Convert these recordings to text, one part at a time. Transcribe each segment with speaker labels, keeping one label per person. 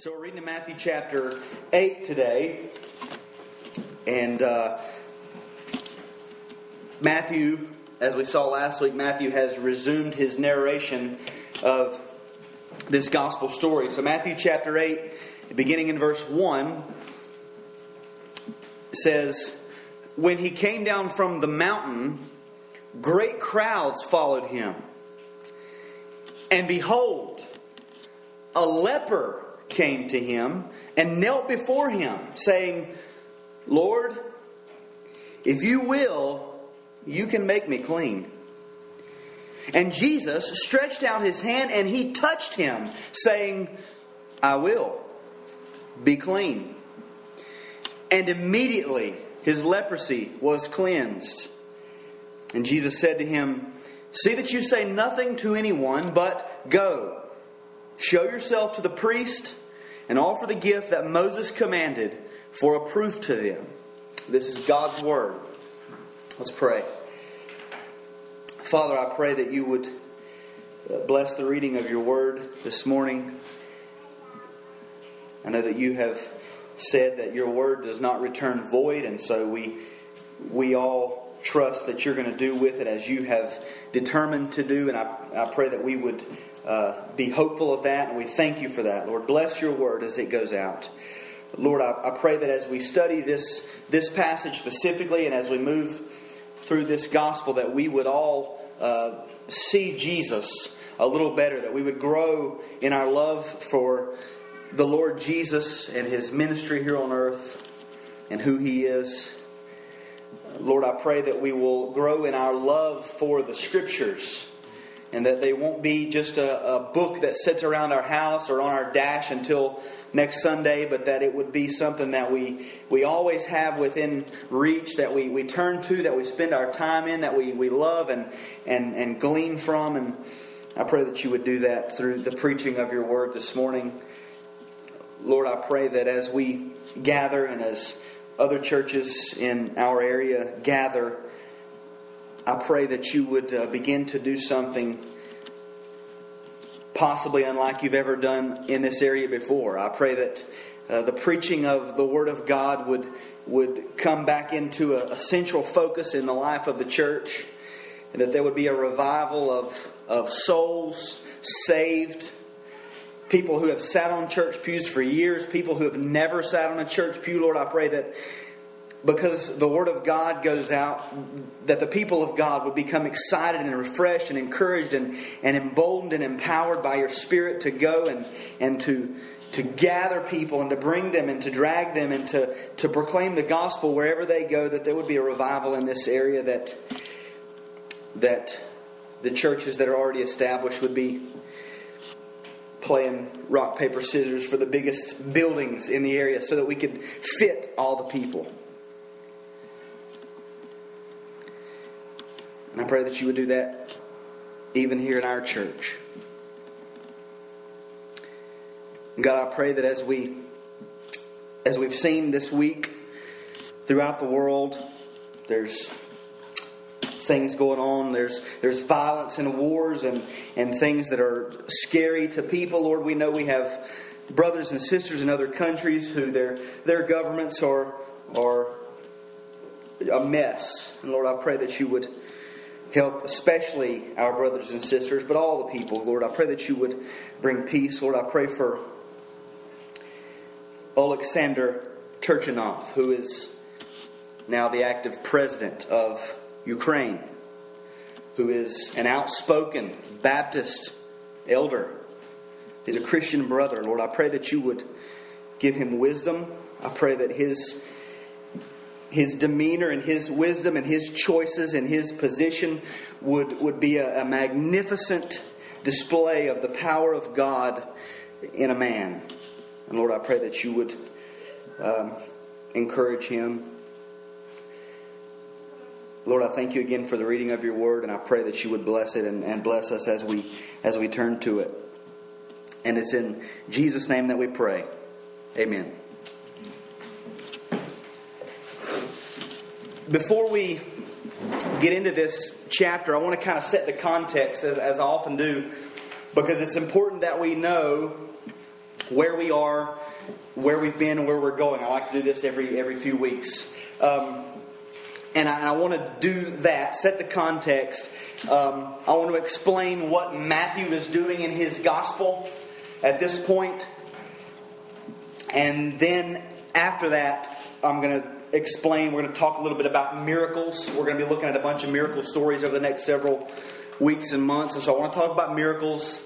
Speaker 1: So we're reading in Matthew chapter 8 today. And uh, Matthew, as we saw last week, Matthew has resumed his narration of this gospel story. So, Matthew chapter 8, beginning in verse 1, says, When he came down from the mountain, great crowds followed him. And behold, a leper came to him and knelt before him, saying, Lord, if you will, you can make me clean. And Jesus stretched out his hand and he touched him, saying, I will be clean. And immediately his leprosy was cleansed. And Jesus said to him, See that you say nothing to anyone, but go, show yourself to the priest and offer the gift that Moses commanded for a proof to them. This is God's word. Let's pray. Father, I pray that you would uh, bless the reading of your word this morning. I know that you have said that your word does not return void, and so we we all trust that you're going to do with it as you have determined to do. And I, I pray that we would uh, be hopeful of that, and we thank you for that. Lord, bless your word as it goes out. Lord, I, I pray that as we study this, this passage specifically and as we move through this gospel, that we would all uh, see Jesus a little better, that we would grow in our love for the Lord Jesus and his ministry here on earth and who he is. Lord, I pray that we will grow in our love for the scriptures and that they won't be just a, a, book that sits around our house or on our dash until next Sunday, but that it would be something that we, we always have within reach, that we, we turn to, that we spend our time in, that we, we love and, and, and glean from. And I pray that you would do that through the preaching of your word this morning. Lord, I pray that as we gather and as other churches in our area gather, I pray that you would uh, begin to do something possibly unlike you've ever done in this area before. I pray that uh, the preaching of the Word of God would, would come back into a, a, central focus in the life of the church, and that there would be a revival of, of souls saved. People who have sat on church pews for years, people who have never sat on a church pew, Lord, I pray that because the Word of God goes out, that the people of God would become excited and refreshed and encouraged and, and emboldened and empowered by your Spirit to go and, and to, to gather people and to bring them and to drag them and to, to proclaim the gospel wherever they go, that there would be a revival in this area, that, that the churches that are already established would be playing rock, paper, scissors for the biggest buildings in the area so that we could fit all the people. And I pray that you would do that even here in our church. God, I pray that as we as we've seen this week throughout the world, there's things going on. There's there's violence and wars and, and things that are scary to people. Lord, we know we have brothers and sisters in other countries who their their governments are are a mess. And Lord, I pray that you would Help especially our brothers and sisters, but all the people, Lord. I pray that you would bring peace. Lord, I pray for Alexander Turchinov, who is now the active president of Ukraine, who is an outspoken Baptist elder. He's a Christian brother. Lord, I pray that you would give him wisdom. I pray that his his demeanor and his wisdom and his choices and his position would, would be a, a magnificent display of the power of God in a man. And Lord, I pray that you would um, encourage him. Lord, I thank you again for the reading of your word, and I pray that you would bless it and, and bless us as we as we turn to it. And it's in Jesus' name that we pray. Amen. before we get into this chapter, I want to kind of set the context, as, as I often do, because it's important that we know where we are, where we've been, and where we're going. I like to do this every every few weeks. Um, and I, I, want to do that, set the context. Um, I want to explain what Matthew is doing in his gospel at this point. And then after that, I'm going to explain, we're going to talk a little bit about miracles. We're going to be looking at a bunch of miracle stories over the next several weeks and months. And so I want to talk about miracles.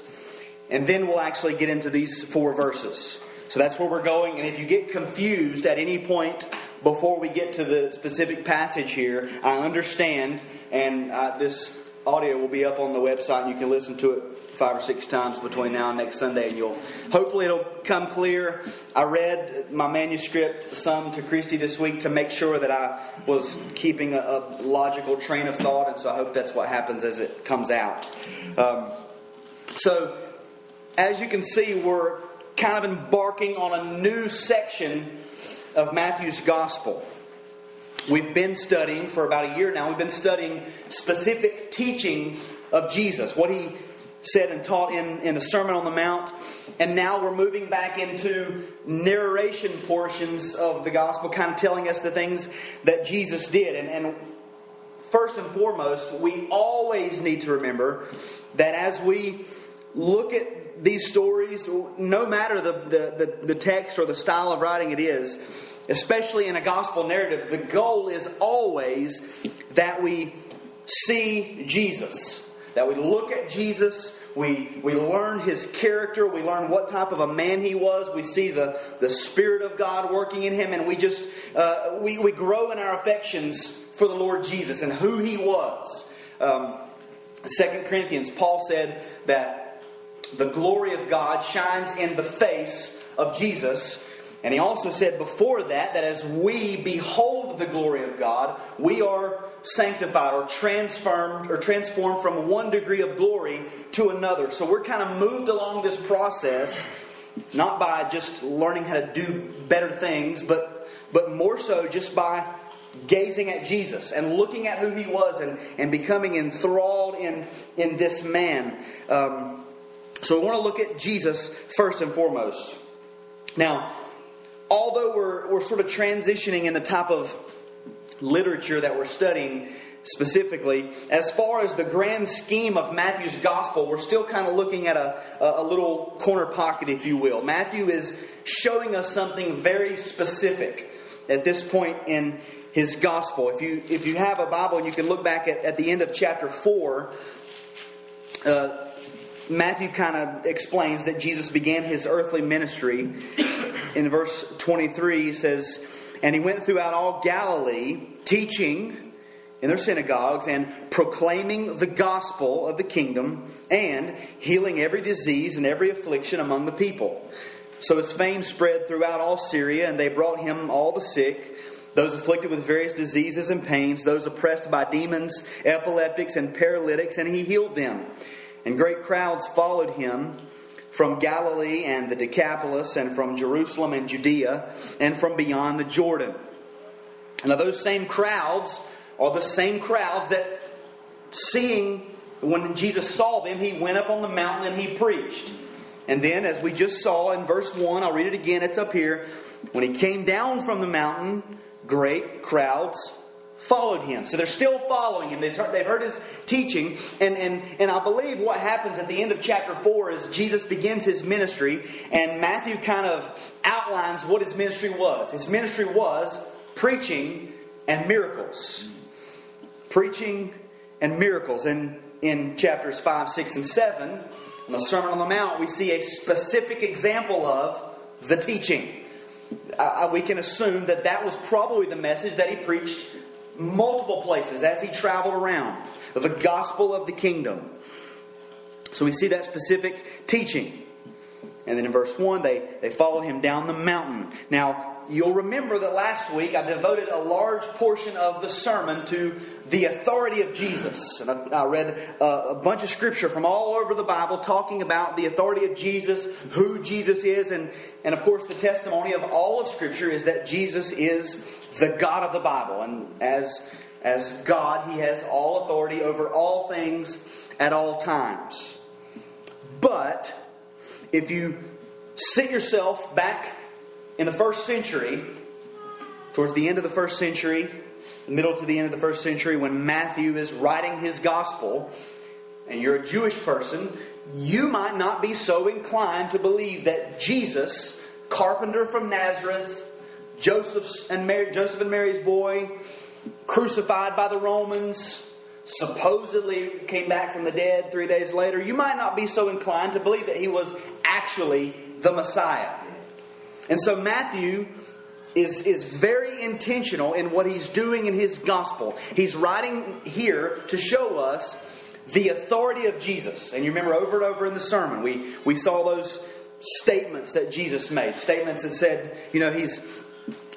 Speaker 1: And then we'll actually get into these four verses. So that's where we're going. And if you get confused at any point before we get to the specific passage here, I understand, and uh, this audio will be up on the website, and you can listen to it five or six times between now and next Sunday, and you'll hopefully it'll come clear. I read my manuscript some to Christy this week to make sure that I was keeping a, a logical train of thought, and so I hope that's what happens as it comes out. Um, so, as you can see, we're kind of embarking on a new section of Matthew's Gospel. We've been studying for about a year now, we've been studying specific teaching of Jesus, what he said and taught in, in the Sermon on the Mount. And now we're moving back into narration portions of the Gospel, kind of telling us the things that Jesus did. And, and first and foremost, we always need to remember that as we look at these stories, no matter the, the, the, the, text or the style of writing it is, especially in a gospel narrative, the goal is always that we see Jesus, that we look at Jesus. We, we learn his character. We learn what type of a man he was. We see the, the Spirit of God working in him. And we just, uh, we, we grow in our affections for the Lord Jesus and who he was. Um, 2 Corinthians, Paul said that the glory of God shines in the face of Jesus. And he also said before that, that as we behold the glory of God, we are sanctified or transformed or transformed from one degree of glory to another. So we're kind of moved along this process, not by just learning how to do better things, but but more so just by gazing at Jesus and looking at who he was and, and becoming enthralled in, in this man. Um, so we want to look at Jesus first and foremost. Now, although we're, we're sort of transitioning in the type of literature that we're studying specifically, as far as the grand scheme of Matthew's gospel, we're still kind of looking at a, a little corner pocket, if you will. Matthew is showing us something very specific at this point in his gospel. If you, if you have a Bible you can look back at, at the end of chapter 4, uh, Matthew kind of explains that Jesus began his earthly ministry. In verse 23, he says, And he went throughout all Galilee, teaching in their synagogues and proclaiming the gospel of the kingdom and healing every disease and every affliction among the people. So his fame spread throughout all Syria, and they brought him all the sick, those afflicted with various diseases and pains, those oppressed by demons, epileptics, and paralytics, and he healed them. And great crowds followed him from Galilee and the Decapolis, and from Jerusalem and Judea, and from beyond the Jordan. Now, those same crowds are the same crowds that, seeing when Jesus saw them, he went up on the mountain and he preached. And then, as we just saw in verse 1, I'll read it again, it's up here. When he came down from the mountain, great crowds followed him. So they're still following him. They've heard, they've heard his teaching. And, and, and I believe what happens at the end of chapter 4 is Jesus begins his ministry, and Matthew kind of outlines what his ministry was. His ministry was preaching and miracles. Preaching and miracles. And in chapters 5, 6, and 7, in the Sermon on the Mount, we see a specific example of the teaching. Uh, we can assume that that was probably the message that he preached multiple places as he traveled around the gospel of the kingdom. So we see that specific teaching. And then in verse 1, they, they followed him down the mountain. Now, you'll remember that last week I devoted a large portion of the sermon to the authority of Jesus. And I, I read a, a, bunch of scripture from all over the Bible talking about the authority of Jesus, who Jesus is, and, and of course, the testimony of all of Scripture is that Jesus is the God of the Bible. And as, as God, He has all authority over all things at all times. But if you sit yourself back in the first century, towards the end of the first century, middle to the end of the first century, when Matthew is writing his gospel, and you're a Jewish person, you might not be so inclined to believe that Jesus, carpenter from Nazareth, Joseph and Mary, Joseph and Mary's boy, crucified by the Romans, supposedly came back from the dead three days later, you might not be so inclined to believe that he was actually the Messiah. And so Matthew is, is very intentional in what he's doing in his gospel. He's writing here to show us the authority of Jesus. And you remember over and over in the sermon, we, we saw those statements that Jesus made. Statements that said, you know, he's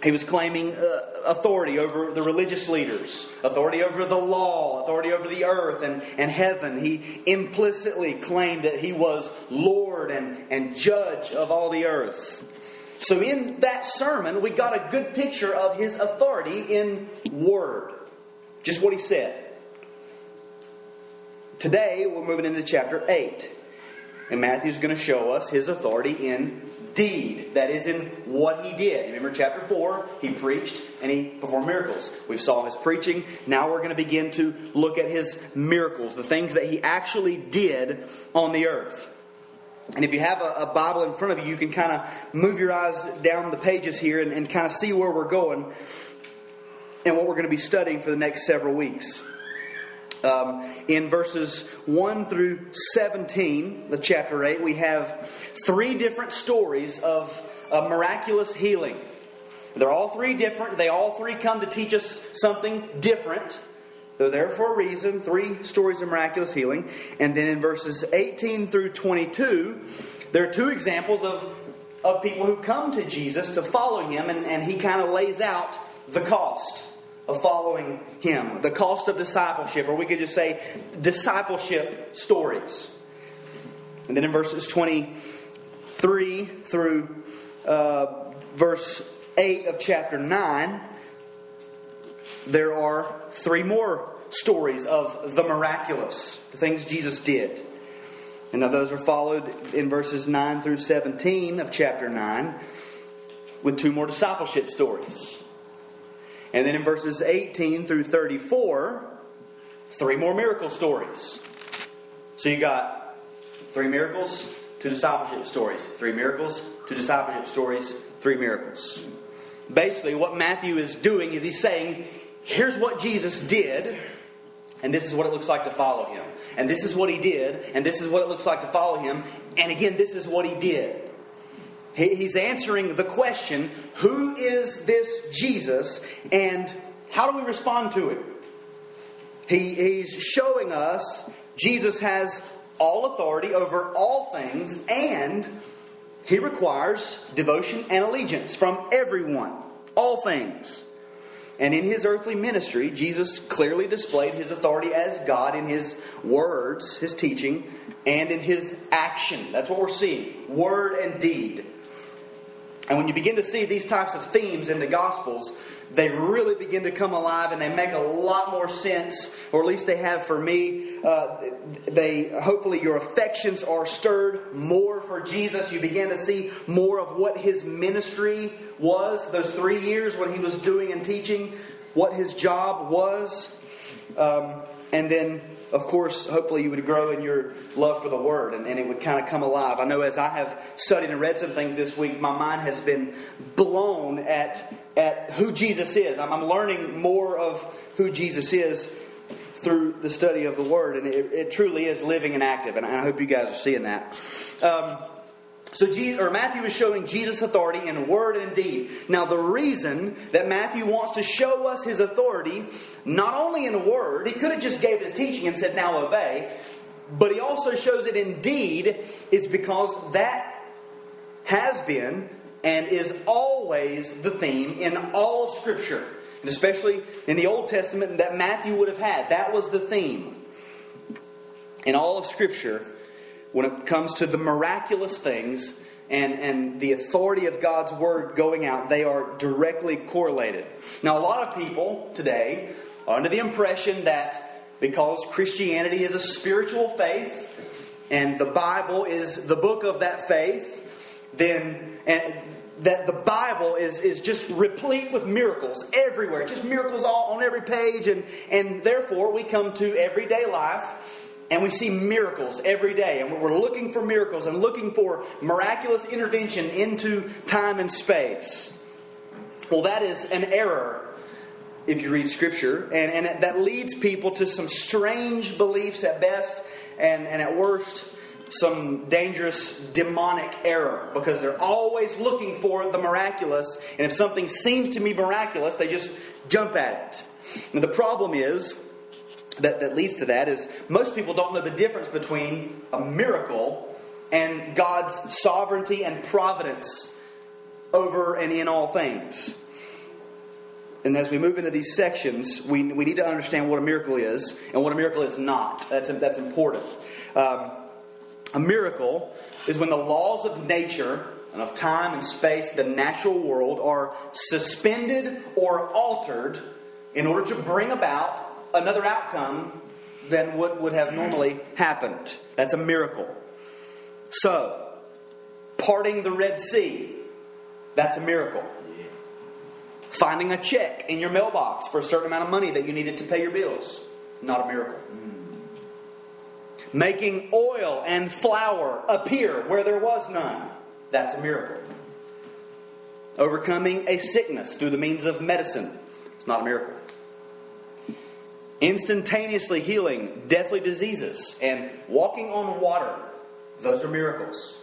Speaker 1: he was claiming uh, authority over the religious leaders, authority over the law, authority over the earth and, and heaven. He implicitly claimed that he was Lord and, and judge of all the earth. So, in that sermon, we got a good picture of his authority in word. Just what he said. Today, we're moving into chapter 8. And Matthew's going to show us his authority in deed. That is in what he did. Remember chapter 4, he preached and he performed miracles. We saw his preaching. Now we're going to begin to look at his miracles, the things that he actually did on the earth. And if you have a, a Bible in front of you, you can kind of move your eyes down the pages here and, and kind of see where we're going and what we're going to be studying for the next several weeks. Um, in verses 1 through 17 of chapter 8, we have three different stories of, of miraculous healing. They're all three different. They all three come to teach us something different. They're there for a reason. Three stories of miraculous healing. And then in verses 18 through 22, there are two examples of, of people who come to Jesus to follow him, and, and he kind of lays out the cost of following him, the cost of discipleship, or we could just say discipleship stories. And then in verses 23 through uh, verse 8 of chapter 9, there are three more stories of the miraculous, the things Jesus did. And now those are followed in verses 9 through 17 of chapter 9 with two more discipleship stories. And then in verses 18 through 34, three more miracle stories. So you got three miracles, two discipleship stories. Three miracles, two discipleship stories, three miracles. Basically, what Matthew is doing is he's saying, here's what Jesus did, and this is what it looks like to follow him. And this is what he did, and this is what it looks like to follow him. And again, this is what he did. He's answering the question who is this Jesus and how do we respond to it? He, he's showing us Jesus has all authority over all things and he requires devotion and allegiance from everyone, all things. And in his earthly ministry, Jesus clearly displayed his authority as God in his words, his teaching, and in his action. That's what we're seeing word and deed. And when you begin to see these types of themes in the Gospels, they really begin to come alive and they make a lot more sense, or at least they have for me. Uh, they hopefully your affections are stirred more for Jesus. You begin to see more of what his ministry was those three years when he was doing and teaching, what his job was, um, and then of course, hopefully you would grow in your love for the Word and, and, it would kind of come alive. I know as I have studied and read some things this week, my mind has been blown at, at who Jesus is. I'm, I'm learning more of who Jesus is through the study of the Word, and it, it truly is living and active, and I hope you guys are seeing that. Um, so Jesus, or Matthew is showing Jesus' authority in word and deed. Now the reason that Matthew wants to show us his authority, not only in word, he could have just gave his teaching and said, now obey, but he also shows it in deed, is because that has been and is always the theme in all of Scripture. And especially in the Old Testament that Matthew would have had. That was the theme. In all of Scripture, when it comes to the miraculous things and, and the authority of God's word going out, they are directly correlated. Now, a lot of people today are under the impression that because Christianity is a spiritual faith and the Bible is the book of that faith, then and that the Bible is, is just replete with miracles everywhere, just miracles all on every page, and, and therefore we come to everyday life and we see miracles every day, and we're looking for miracles and looking for miraculous intervention into time and space. Well, that is an error if you read Scripture, and, and that leads people to some strange beliefs at best, and, and at worst, some dangerous demonic error because they're always looking for the miraculous, and if something seems to be miraculous, they just jump at it. And the problem is that, that leads to that is most people don't know the difference between a miracle and God's sovereignty and providence over and in all things. And as we move into these sections, we, we need to understand what a miracle is and what a miracle is not. That's, that's important. Um, a miracle is when the laws of nature and of time and space, the natural world, are suspended or altered in order to bring about another outcome than what would have normally happened. That's a miracle. So, parting the Red Sea, that's a miracle. Finding a check in your mailbox for a certain amount of money that you needed to pay your bills, not a miracle making oil and flour appear where there was none. That's a miracle. Overcoming a sickness through the means of medicine. It's not a miracle. Instantaneously healing deathly diseases and walking on water. Those are miracles.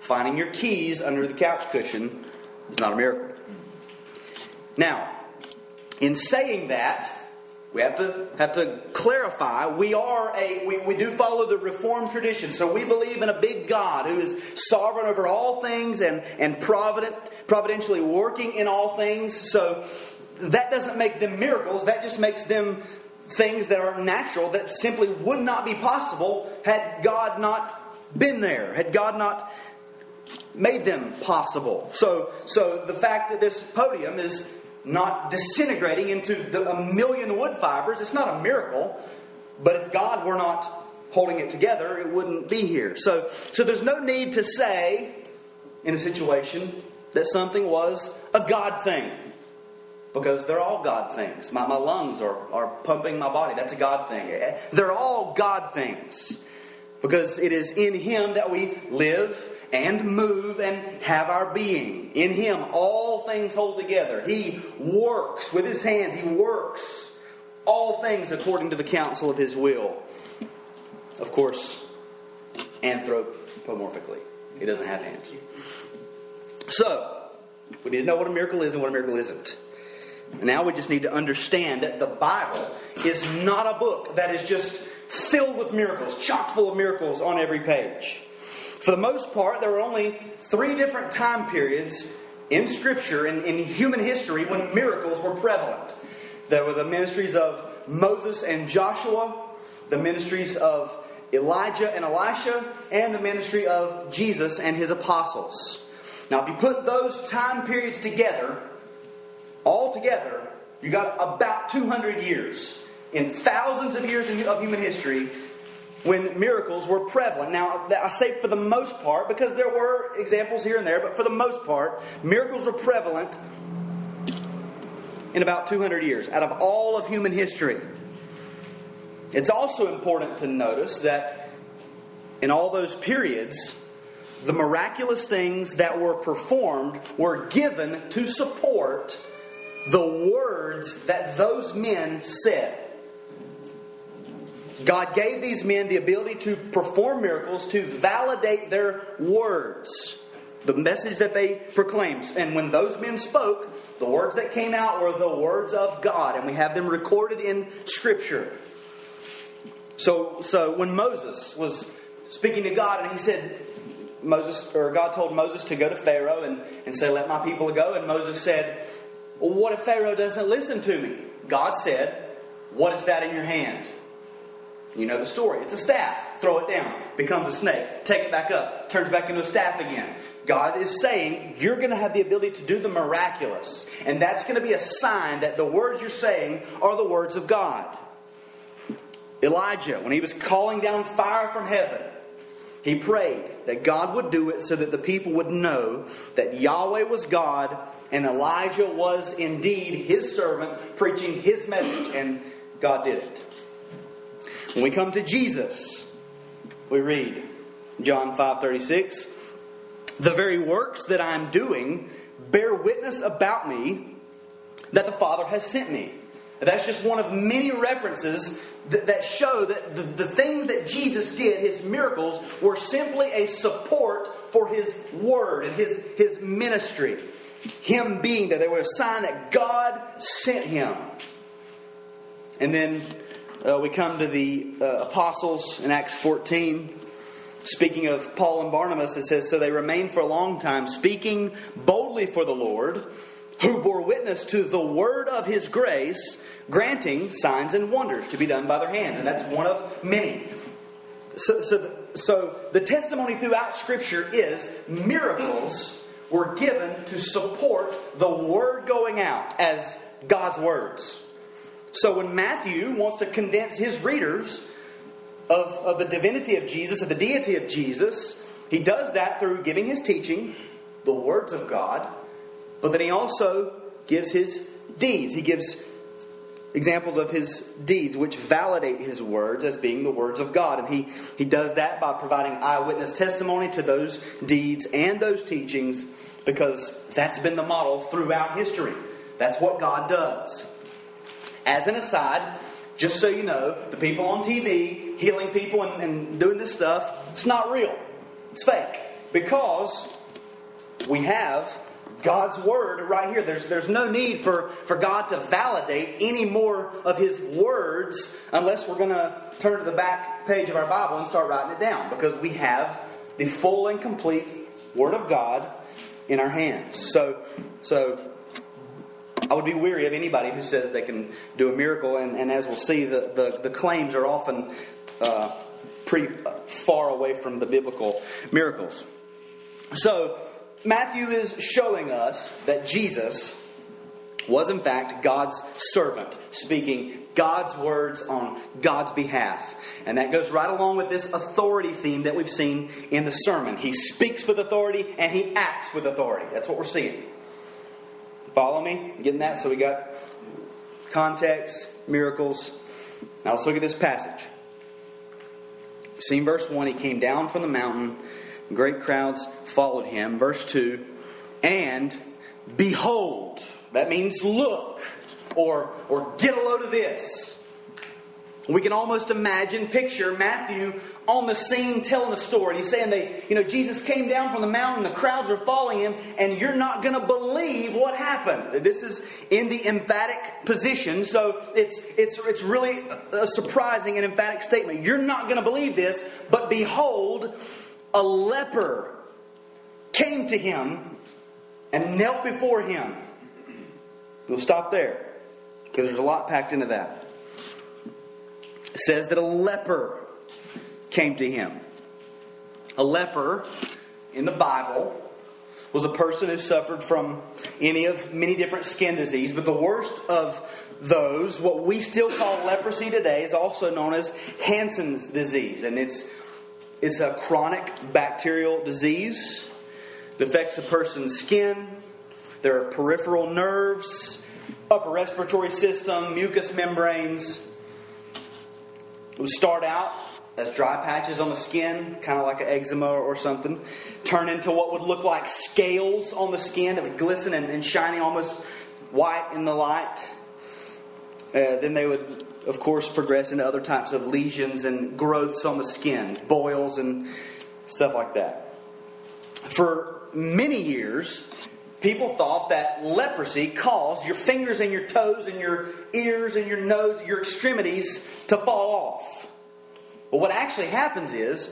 Speaker 1: Finding your keys under the couch cushion is not a miracle. Now, in saying that, we have to have to clarify. We are a we, we do follow the Reformed tradition, so we believe in a big God who is sovereign over all things and and provident providentially working in all things. So that doesn't make them miracles. That just makes them things that are natural that simply would not be possible had God not been there. Had God not made them possible. So so the fact that this podium is not disintegrating into the, a million wood fibers. It's not a miracle. But if God were not holding it together, it wouldn't be here. So, so there's no need to say in a situation that something was a God thing. Because they're all God things. My, my lungs are, are pumping my body. That's a God thing. Eh, they're all God things. Because it is in Him that we live and move and have our being. In Him, all things hold together. He works with His hands, He works all things according to the counsel of His will. Of course, anthropomorphically. He doesn't have hands. So, we need to know what a miracle is and what a miracle isn't. Now we just need to understand that the Bible is not a book that is just filled with miracles, chock full of miracles on every page. For the most part, there were only three different time periods in Scripture and in, in human history when miracles were prevalent. There were the ministries of Moses and Joshua, the ministries of Elijah and Elisha, and the ministry of Jesus and his apostles. Now, if you put those time periods together, all together, you got about 200 years. In thousands of years of human history, when miracles were prevalent. Now, I say for the most part, because there were examples here and there, but for the most part, miracles were prevalent in about 200 years out of all of human history. It's also important to notice that in all those periods, the miraculous things that were performed were given to support the words that those men said. God gave these men the ability to perform miracles to validate their words, the message that they proclaimed. And when those men spoke, the words that came out were the words of God, and we have them recorded in Scripture. So, so when Moses was speaking to God, and he said, Moses or God told Moses to go to Pharaoh and, and say, Let my people go. And Moses said, Well, what if Pharaoh doesn't listen to me? God said, What is that in your hand? You know the story. It's a staff. Throw it down. Becomes a snake. Take it back up. Turns back into a staff again. God is saying you're going to have the ability to do the miraculous. And that's going to be a sign that the words you're saying are the words of God. Elijah, when he was calling down fire from heaven, he prayed that God would do it so that the people would know that Yahweh was God and Elijah was indeed his servant preaching his message, and God did it. When we come to Jesus, we read John 5:36, "The very works that I am doing bear witness about me that the Father has sent me." That's just one of many references that, that show that the, the things that Jesus did, his miracles, were simply a support for his word and his, his ministry. Him being that there, they were a sign that God sent him. And then uh, we come to the uh, apostles in Acts 14. Speaking of Paul and Barnabas, it says, So they remained for a long time, speaking boldly for the Lord, who bore witness to the word of his grace granting signs and wonders to be done by their hands. And that's one of many. So, so, the, so the testimony throughout Scripture is miracles were given to support the word going out as God's words. So when Matthew wants to convince his readers of, of the divinity of Jesus, of the deity of Jesus, he does that through giving his teaching, the words of God, but then he also gives his deeds. He gives examples of his deeds which validate his words as being the words of God. And he, he does that by providing eyewitness testimony to those deeds and those teachings because that's been the model throughout history. That's what God does. As an aside, just so you know, the people on TV healing people and, and doing this stuff, it's not real. It's fake. Because we have God's word right here. There's, there's no need for, for God to validate any more of his words unless we're going to turn to the back page of our Bible and start writing it down because we have the full and complete word of God in our hands. So, so I would be weary of anybody who says they can do a miracle, and, and as we'll see, the, the, the claims are often uh, pretty far away from the biblical miracles. So, Matthew is showing us that Jesus was, in fact, God's servant, speaking God's words on God's behalf. And that goes right along with this authority theme that we've seen in the sermon. He speaks with authority and he acts with authority. That's what we're seeing. Follow me? Getting that? So we got context, miracles. Now let's look at this passage. See verse 1, he came down from the mountain Great crowds followed him. Verse 2 And behold, that means look, or, or get a load of this. We can almost imagine, picture Matthew on the scene telling the story. He's saying they, you know, Jesus came down from the mountain, the crowds are following him, and you're not going to believe what happened. This is in the emphatic position, so it's, it's, it's really a surprising and emphatic statement. You're not going to believe this, but behold, a leper came to him and knelt before him. We'll stop there because there's a lot packed into that. It says that a leper came to him. A leper in the Bible was a person who suffered from any of many different skin disease, but the worst of those, what we still call leprosy today, is also known as Hansen's disease, and it's it's a chronic bacterial disease that affects a person's skin, their peripheral nerves, upper respiratory system, mucous membranes. It would start out as dry patches on the skin, kind of like an eczema or something, turn into what would look like scales on the skin that would glisten and, and shiny almost white in the light. Uh, then they would of course, progress into other types of lesions and growths on the skin, boils and stuff like that. For many years, people thought that leprosy caused your fingers and your toes and your ears and your nose, your extremities to fall off. But what actually happens is,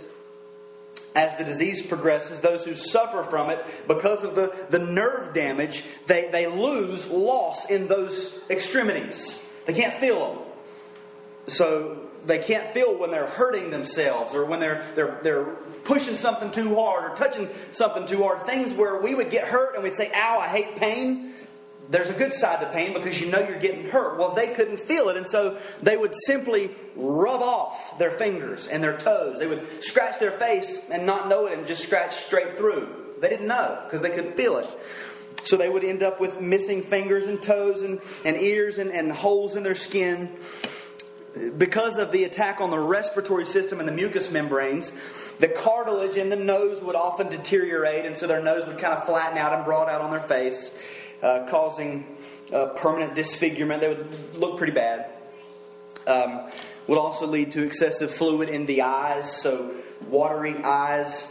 Speaker 1: as the disease progresses, those who suffer from it because of the, the nerve damage, they, they lose loss in those extremities. They can't feel them. So they can't feel when they're hurting themselves or when they're, they're, they're pushing something too hard or touching something too hard. Things where we would get hurt and we'd say, ow, I hate pain. there's a good side to pain because you know you're getting hurt. Well, they couldn't feel it, and so they would simply rub off their fingers and their toes. They would scratch their face and not know it and just scratch straight through. They didn't know because they couldn't feel it. So they would end up with missing fingers and toes and, and ears and, and holes in their skin. Because of the attack on the respiratory system and the mucous membranes, the cartilage in the nose would often deteriorate, and so their nose would kind of flatten out and broad out on their face uh, causing uh, permanent disfigurement. They would look pretty bad. Um, would also lead to excessive fluid in the eyes, so watery eyes.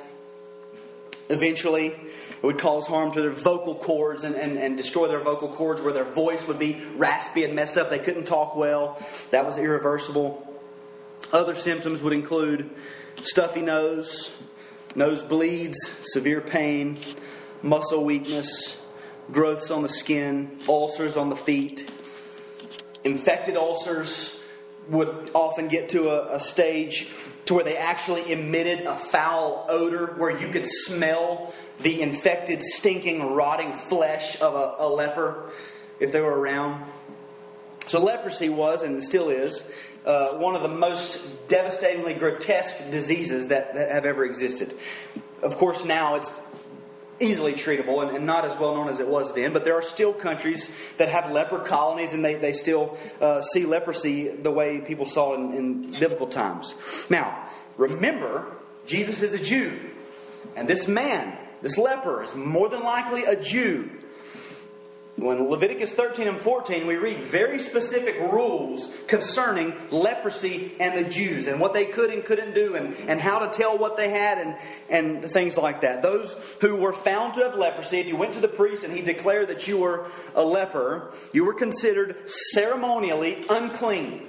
Speaker 1: Eventually, it would cause harm to their vocal cords and, and, and destroy their vocal cords where their voice would be raspy and messed up. They couldn't talk well. That was irreversible. Other symptoms would include stuffy nose, nose bleeds, severe pain, muscle weakness, growths on the skin, ulcers on the feet. Infected ulcers would often get to a, a, stage to where they actually emitted a foul odor where you could smell the infected, stinking, rotting flesh of a, a leper if they were around. So leprosy was and still is uh, one of the most devastatingly grotesque diseases that, that have ever existed. Of course, now it's easily treatable and, and, not as well known as it was then. But there are still countries that have leper colonies and they, they still uh, see leprosy the way people saw it in, in biblical times. Now, remember, Jesus is a Jew. And this man, this leper, is more than likely a Jew. When Leviticus 13 and 14, we read very specific rules concerning leprosy and the Jews and what they could and couldn't do and, and how to tell what they had and, and things like that. Those who were found to have leprosy, if you went to the priest and he declared that you were a leper, you were considered ceremonially unclean,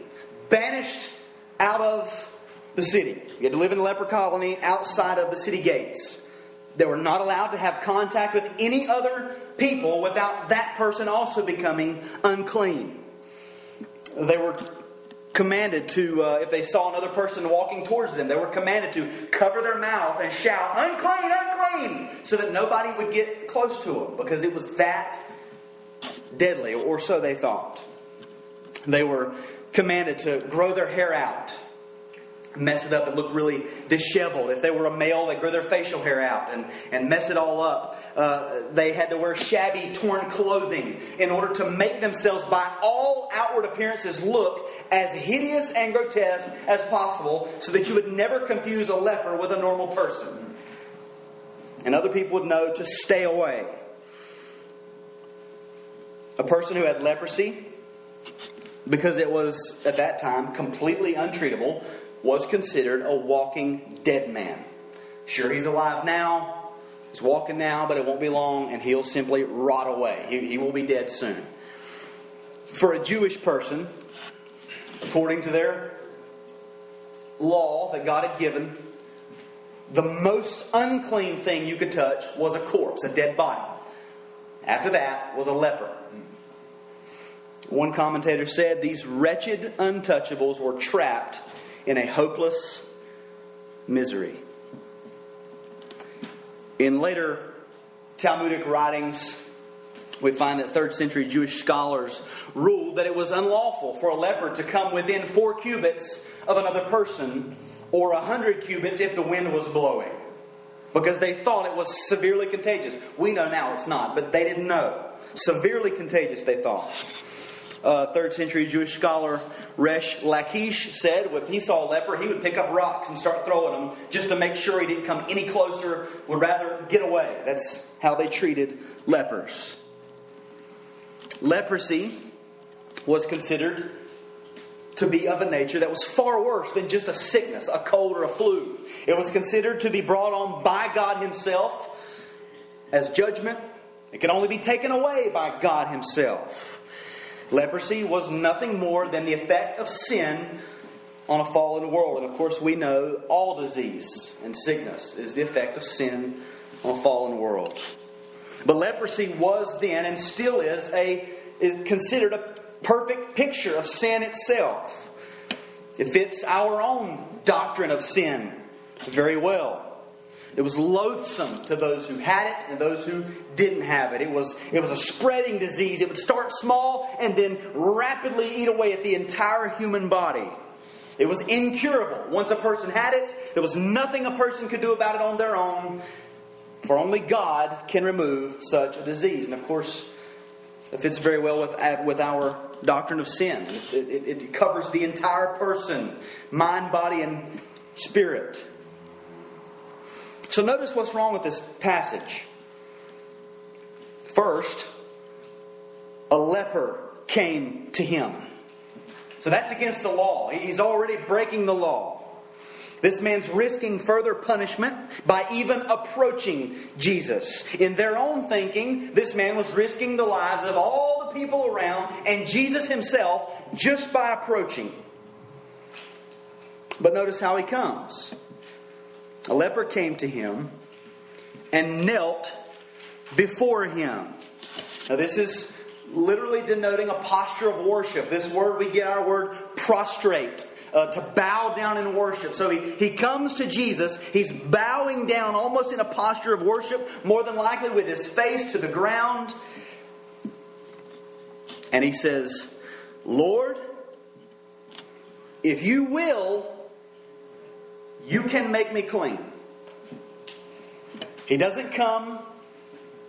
Speaker 1: banished out of the city. You had to live in a leper colony outside of the city gates. They were not allowed to have contact with any other people without that person also becoming unclean. They were commanded to, uh, if they saw another person walking towards them, they were commanded to cover their mouth and shout, unclean, unclean, so that nobody would get close to them because it was that deadly, or so they thought. They were commanded to grow their hair out mess it up and look really disheveled. If they were a male, they grow their facial hair out and, and mess it all up. Uh, they had to wear shabby, torn clothing in order to make themselves, by all outward appearances, look as hideous and grotesque as possible so that you would never confuse a leper with a normal person. And other people would know to stay away. A person who had leprosy, because it was at that time completely untreatable, was considered a walking dead man. Sure, he's alive now, he's walking now, but it won't be long, and he'll simply rot away. He, he will be dead soon. For a Jewish person, according to their law that God had given, the most unclean thing you could touch was a corpse, a dead body. After that was a leper. One commentator said these wretched untouchables were trapped in a hopeless misery. In later Talmudic writings, we find that third century Jewish scholars ruled that it was unlawful for a leper to come within four cubits of another person or a hundred cubits if the wind was blowing because they thought it was severely contagious. We know now it's not, but they didn't know. Severely contagious, they thought. Uh, third century Jewish scholar Resh Lakish said if he saw a leper, he would pick up rocks and start throwing them just to make sure he didn't come any closer, would rather get away. That's how they treated lepers. Leprosy was considered to be of a nature that was far worse than just a sickness, a cold, or a flu. It was considered to be brought on by God Himself as judgment. It can only be taken away by God Himself. Leprosy was nothing more than the effect of sin on a fallen world. And of course, we know all disease and sickness is the effect of sin on a fallen world. But leprosy was then and still is a is considered a perfect picture of sin itself. It fits our own doctrine of sin very well. It was loathsome to those who had it and those who didn't have it. It was, it was a spreading disease. It would start small and then rapidly eat away at the entire human body. It was incurable. Once a person had it, there was nothing a person could do about it on their own, for only God can remove such a disease. And of course, it fits very well with, uh, with our doctrine of sin. It, it, it covers the entire person mind, body, and spirit. So notice what's wrong with this passage. First, a leper came to him. So that's against the law. He's already breaking the law. This man's risking further punishment by even approaching Jesus. In their own thinking, this man was risking the lives of all the people around and Jesus himself just by approaching. But notice how he comes. A leper came to him and knelt before him. Now, this is literally denoting a posture of worship. This word, we get our word prostrate. Uh, to bow down in worship. So he, he comes to Jesus. He's bowing down almost in a posture of worship, more than likely with his face to the ground. And he says, Lord, if you will, you can make me clean. He doesn't come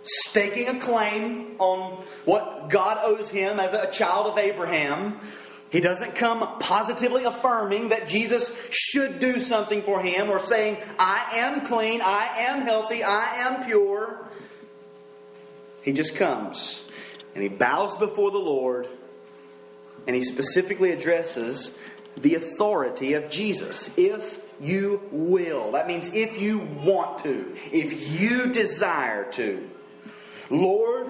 Speaker 1: staking a claim on what God owes him as a child of Abraham. He doesn't come positively affirming that Jesus should do something for him or saying, I am clean, I am healthy, I am pure. He just comes and he bows before the Lord and he specifically addresses the authority of Jesus. If you will, that means if you want to, if you desire to. Lord,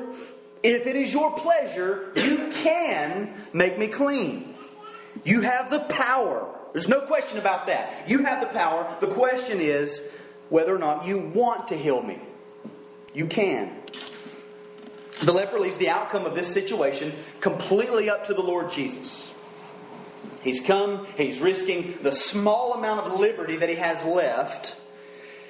Speaker 1: if it is your pleasure, you can make me clean. You have the power. There's no question about that. You have the power. The question is whether or not you want to heal me. You can. The leper leaves the outcome of this situation completely up to the Lord Jesus. He's come, he's risking the small amount of liberty that he has left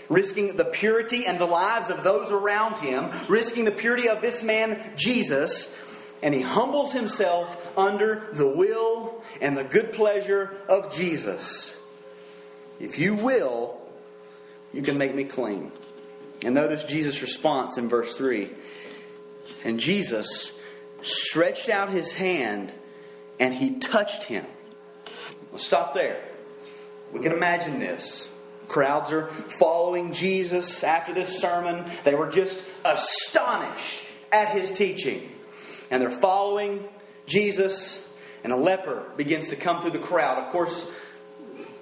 Speaker 1: risking the purity and the lives of those around him, risking the purity of this man, Jesus, and he humbles himself under the will and the good pleasure of Jesus. If you will, you can make me clean. And notice Jesus' response in verse 3. And Jesus stretched out his hand and he touched him. We'll stop there. We can imagine this. Crowds are following Jesus after this sermon. They were just astonished at his teaching. And they're following Jesus, and a leper begins to come through the crowd. Of course,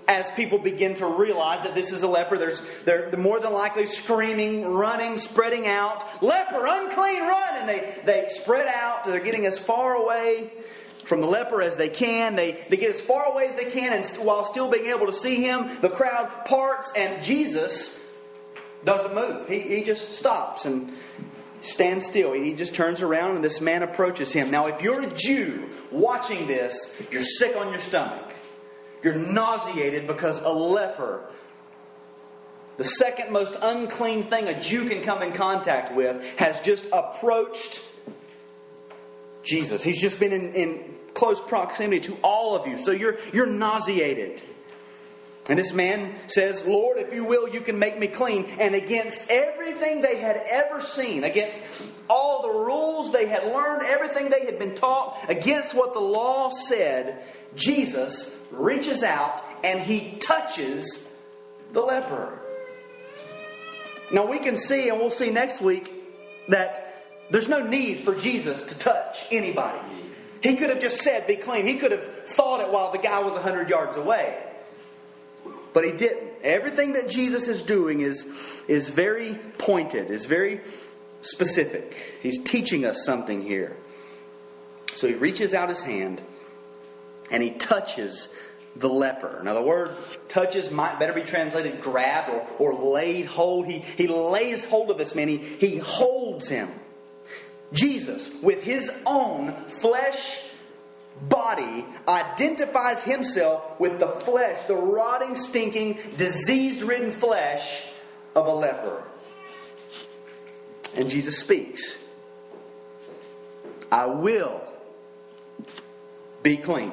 Speaker 1: as people begin to realize that this is a leper, there's, they're more than likely screaming, running, spreading out, leper, unclean, run! And they, they spread out. They're getting as far away from the leper as they can. They, they get as far away as they can, and while still being able to see him, the crowd parts, and Jesus doesn't move. He, he just stops and stands still. He just turns around, and this man approaches him. Now, if you're a Jew watching this, you're sick on your stomach. You're nauseated because a leper the second most unclean thing a Jew can come in contact with has just approached Jesus. He's just been in, in close proximity to all of you. So you're, you're nauseated. And this man says, Lord, if you will, you can make me clean. And against everything they had ever seen, against all the rules they had learned, everything they had been taught, against what the law said, Jesus reaches out and he touches the leper. Now we can see, and we'll see next week, that there's no need for Jesus to touch anybody. He could have just said, be clean. He could have thought it while the guy was 100 yards away. But he didn't. Everything that Jesus is doing is, is very pointed, is very specific. He's teaching us something here. So he reaches out his hand and he touches the leper. Now, the word touches might better be translated grabbed or, or laid hold. He, he lays hold of this man, he, he holds him. Jesus, with his own flesh body, identifies himself with the flesh, the rotting, stinking, disease ridden flesh of a leper. And Jesus speaks I will be clean.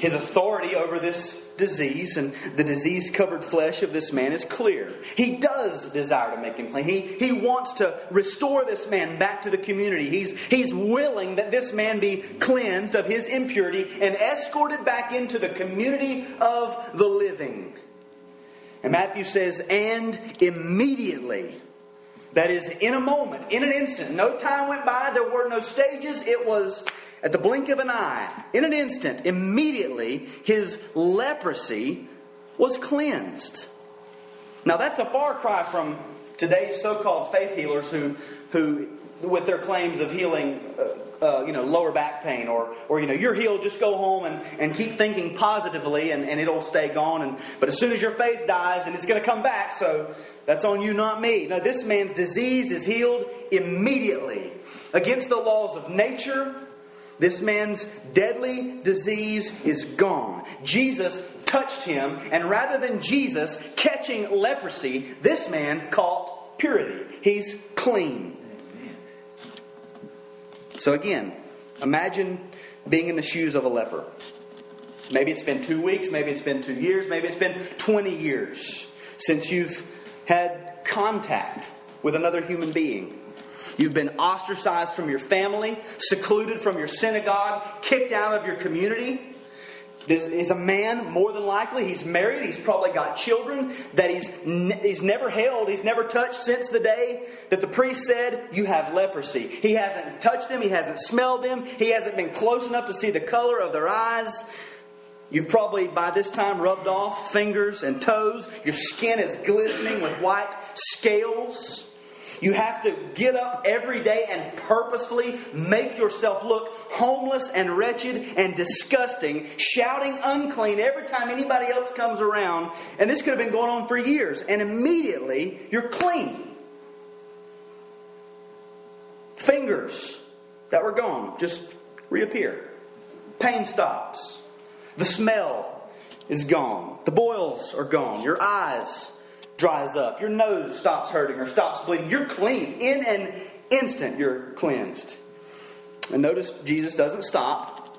Speaker 1: His authority over this disease and the disease covered flesh of this man is clear. He does desire to make him clean. He, he wants to restore this man back to the community. He's, he's willing that this man be cleansed of his impurity and escorted back into the community of the living. And Matthew says, and immediately. That is, in a moment, in an instant. No time went by, there were no stages. It was at the blink of an eye, in an instant, immediately, his leprosy was cleansed. Now, that's a far cry from today's so called faith healers who, who, with their claims of healing, uh, uh, you know, lower back pain or, or, you know, you're healed, just go home and, and keep thinking positively and, and it'll stay gone. And, but as soon as your faith dies, then it's going to come back. So that's on you, not me. Now, this man's disease is healed immediately against the laws of nature this man's deadly disease is gone. Jesus touched him, and rather than Jesus catching leprosy, this man caught purity. He's clean. So, again, imagine being in the shoes of a leper. Maybe it's been two weeks, maybe it's been two years, maybe it's been 20 years since you've had contact with another human being. You've been ostracized from your family, secluded from your synagogue, kicked out of your community. This is a man, more than likely, he's married, he's probably got children that he's, he's never held, he's never touched since the day that the priest said, You have leprosy. He hasn't touched them, he hasn't smelled them, he hasn't been close enough to see the color of their eyes. You've probably by this time rubbed off fingers and toes. Your skin is glistening with white scales. You have to get up every day and purposefully make yourself look homeless and wretched and disgusting, shouting unclean every time anybody else comes around. And this could have been going on for years. And immediately, you're clean. Fingers that were gone just reappear. Pain stops. The smell is gone. The boils are gone. Your eyes dries up, your nose stops hurting or stops bleeding, you're cleansed. In an instant, you're cleansed. And notice Jesus doesn't stop,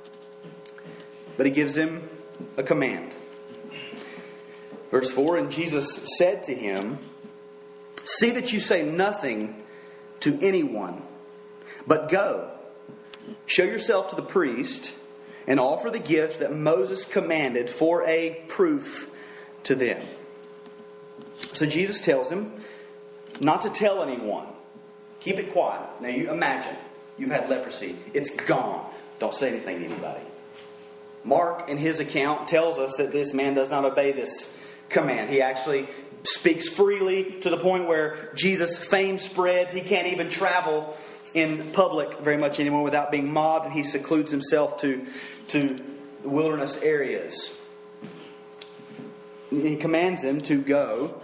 Speaker 1: but he gives him a command. Verse 4 And Jesus said to him, See that you say nothing to anyone, but go, show yourself to the priest, and offer the gift that Moses commanded for a proof to them. So Jesus tells him not to tell anyone. Keep it quiet. Now you imagine you've had leprosy. It's gone. Don't say anything to anybody. Mark, in his account, tells us that this man does not obey this command. He actually speaks freely to the point where Jesus' fame spreads. He can't even travel in public very much anymore without being mobbed, and he secludes himself to, to wilderness areas. He commands him to go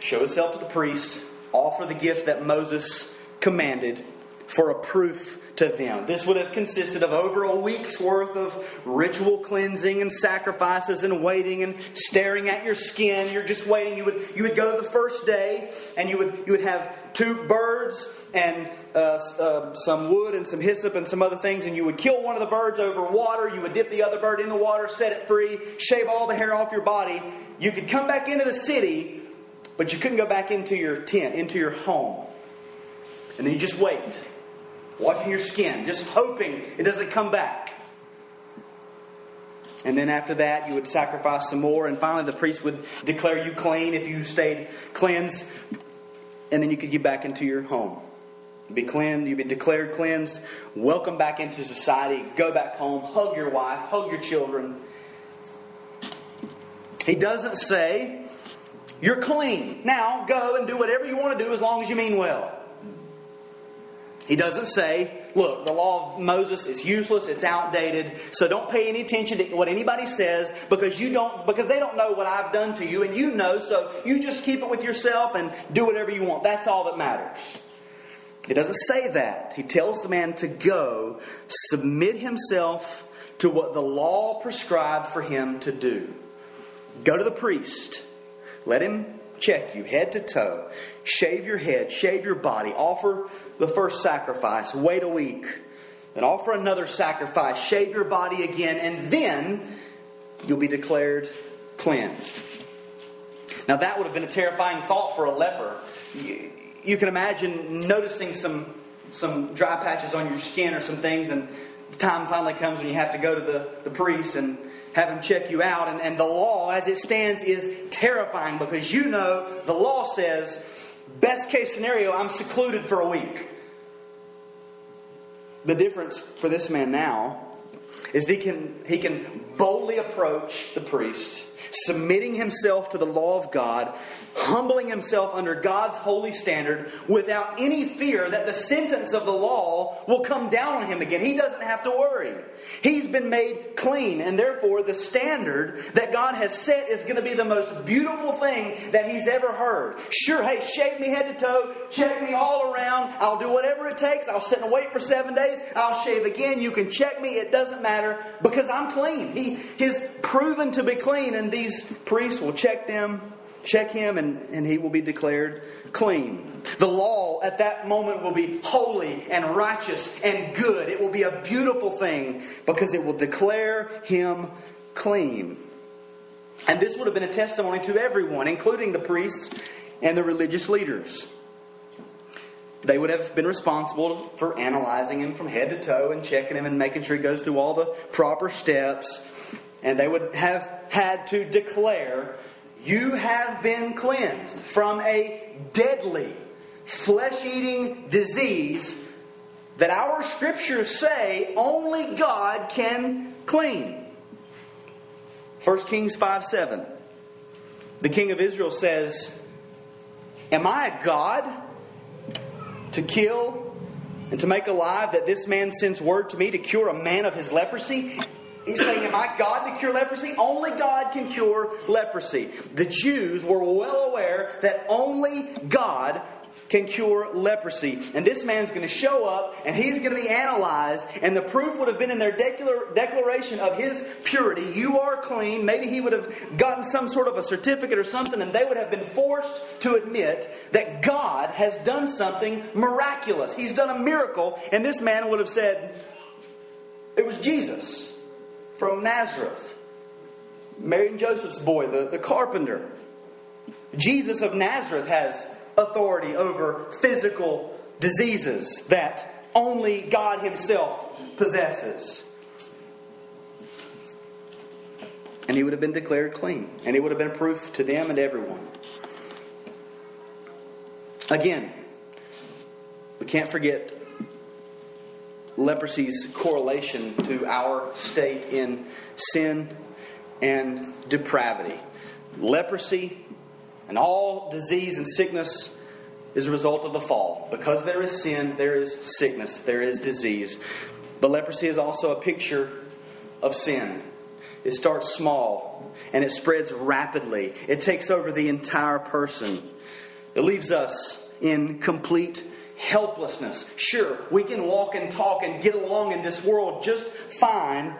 Speaker 1: show himself to the priest, offer the gift that Moses commanded for a proof to them. This would have consisted of over a week's worth of ritual cleansing and sacrifices and waiting and staring at your skin. You're just waiting. You would you would go the first day and you would you would have two birds and uh, uh, some wood and some hyssop and some other things, and you would kill one of the birds over water. You would dip the other bird in the water, set it free, shave all the hair off your body. You could come back into the city but you couldn't go back into your tent, into your home. And then you just wait, watching your skin, just hoping it doesn't come back. And then after that, you would sacrifice some more. And finally, the priest would declare you clean if you stayed cleansed. And then you could get back into your home. You'd be cleansed, you'd be declared cleansed. Welcome back into society. Go back home. Hug your wife. Hug your children. He doesn't say, you're clean. Now go and do whatever you want to do as long as you mean well. He doesn't say, look, the law of Moses is useless, it's outdated, so don't pay any attention to what anybody says because you don't because they don't know what I've done to you and you know, so you just keep it with yourself and do whatever you want. That's all that matters. He doesn't say that. He tells the man to go, submit himself to what the law prescribed for him to do. Go to the priest let him check you head to toe, shave your head, shave your body, offer the first sacrifice, wait a week, then offer another sacrifice, shave your body again, and then you'll be declared cleansed. Now, that would have been a terrifying thought for a leper. You, can imagine noticing some, some dry patches on your skin or some things, and the time finally comes when you have to go to the, the priest and have him check you out. And, and the law, as it stands, is terrifying because you know the law says, best case scenario, I'm secluded for a week. The difference for this man now is he can, he can boldly approach the priest submitting himself to the law of God, humbling himself under God's holy standard without any fear that the sentence of the law will come down on him again. He doesn't have to worry. He's been made clean, and therefore the standard that God has set is going to be the most beautiful thing that he's ever heard. Sure, hey, shave me head to toe, check me all around. I'll do whatever it takes. I'll sit and wait for seven days. I'll shave again. You can check me. It doesn't matter because I'm clean. He is proven to be clean, and these priests will check them, check him, and, and he will be declared clean. The law at that moment will be holy and righteous and good. It will be a beautiful thing because it will declare him clean. And this would have been a testimony to everyone, including the priests and the religious leaders. They would have been responsible for analyzing him from head to toe and checking him and making sure he goes through all the proper steps. And they would have had to declare, You have been cleansed from a deadly, flesh eating disease that our scriptures say only God can clean. 1 Kings 5 7. The king of Israel says, Am I a God to kill and to make alive that this man sends word to me to cure a man of his leprosy? He's saying, Am I God to cure leprosy? Only God can cure leprosy. The Jews were well aware that only God can cure leprosy. And this man's going to show up and he's going to be analyzed. And the proof would have been in their declaration of his purity. You are clean. Maybe he would have gotten some sort of a certificate or something, and they would have been forced to admit that God has done something miraculous. He's done a miracle. And this man would have said, It was Jesus from Nazareth. Mary and Joseph's boy, the, the carpenter. Jesus of Nazareth has authority over physical diseases that only God Himself possesses. And he would have been declared clean, and he would have been proof to them and everyone. Again, we can't forget leprosy's correlation to our state in sin and depravity. Leprosy and all disease and sickness is a result of the fall. Because there is sin, there is sickness, there is disease. But leprosy is also a picture of sin. It starts small and it spreads rapidly. It takes over the entire person. It leaves us in complete helplessness. Sure, we can walk and talk and get along in this world just fine,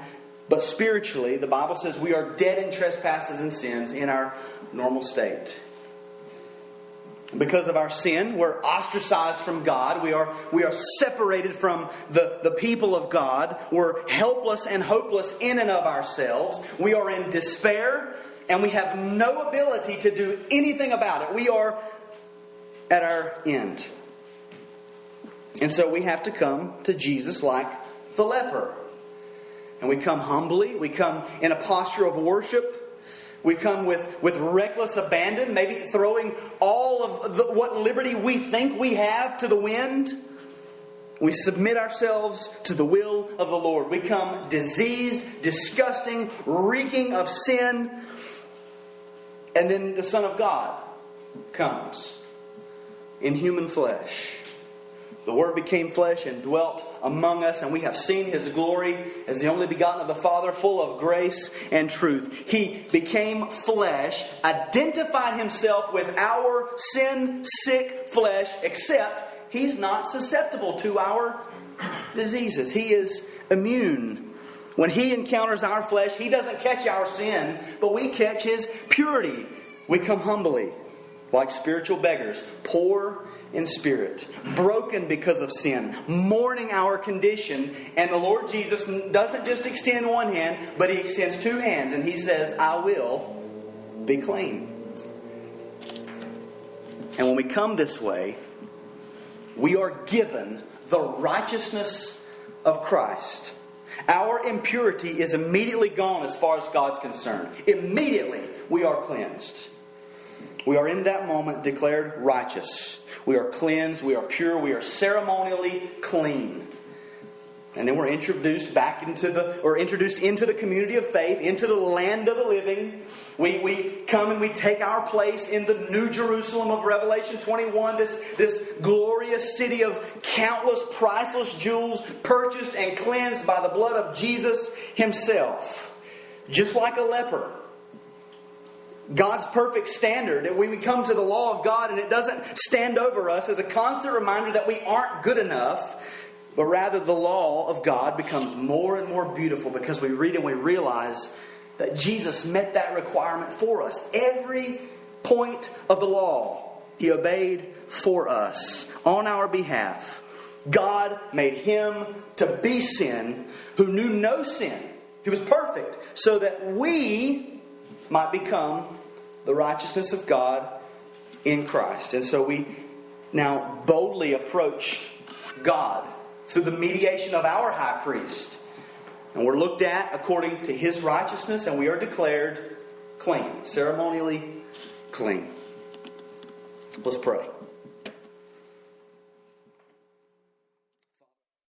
Speaker 1: but spiritually, the Bible says we are dead in trespasses and sins in our normal state. Because of our sin, we're ostracized from God. We are, we are separated from the, the people of God. We're helpless and hopeless in and of ourselves. We are in despair, and we have no ability to do anything about it. We are at our end. And so we have to come to Jesus like the leper. And we come humbly, we come in a posture of worship. We come with, with reckless abandon, maybe throwing all of the, what liberty we think we have to the wind. We submit ourselves to the will of the Lord. We come diseased, disgusting, reeking of sin. And then the Son of God comes in human flesh the Word became flesh and dwelt among us, and we have seen His glory as the only begotten of the Father, full of grace and truth. He became flesh, identified Himself with our sin sick flesh, except He's not susceptible to our diseases. He is immune. When He encounters our flesh, He doesn't catch our sin, but we catch His purity. We come humbly like spiritual beggars, poor in spirit, broken because of sin, mourning our condition. And the Lord Jesus doesn't just extend one hand, but He extends two hands and He says, I will be clean. And when we come this way, we are given the righteousness of Christ. Our impurity is immediately gone as far as God's concerned. Immediately, we are cleansed. We are in that moment declared righteous. We are cleansed. We are pure. We are ceremonially clean. And then we're introduced back into the, or introduced into the community of faith, into the land of the living. We, we come and we take our place in the New Jerusalem of Revelation 21, this, this glorious city of countless priceless jewels purchased and cleansed by the blood of Jesus Himself. Just like a leper. God's perfect standard, that we come to the law of God and it doesn't stand over us as a constant reminder that we aren't good enough but rather the law of God becomes more and more beautiful because we read and we realize that Jesus met that requirement for us. Every point of the law, He obeyed for us on our behalf. God made Him to be sin who knew no sin. He was perfect so that we might become the righteousness of God in Christ. And so we now boldly approach God through the mediation of our high priest. And we're looked at according to his righteousness, and we are declared clean, ceremonially clean. Let's pray.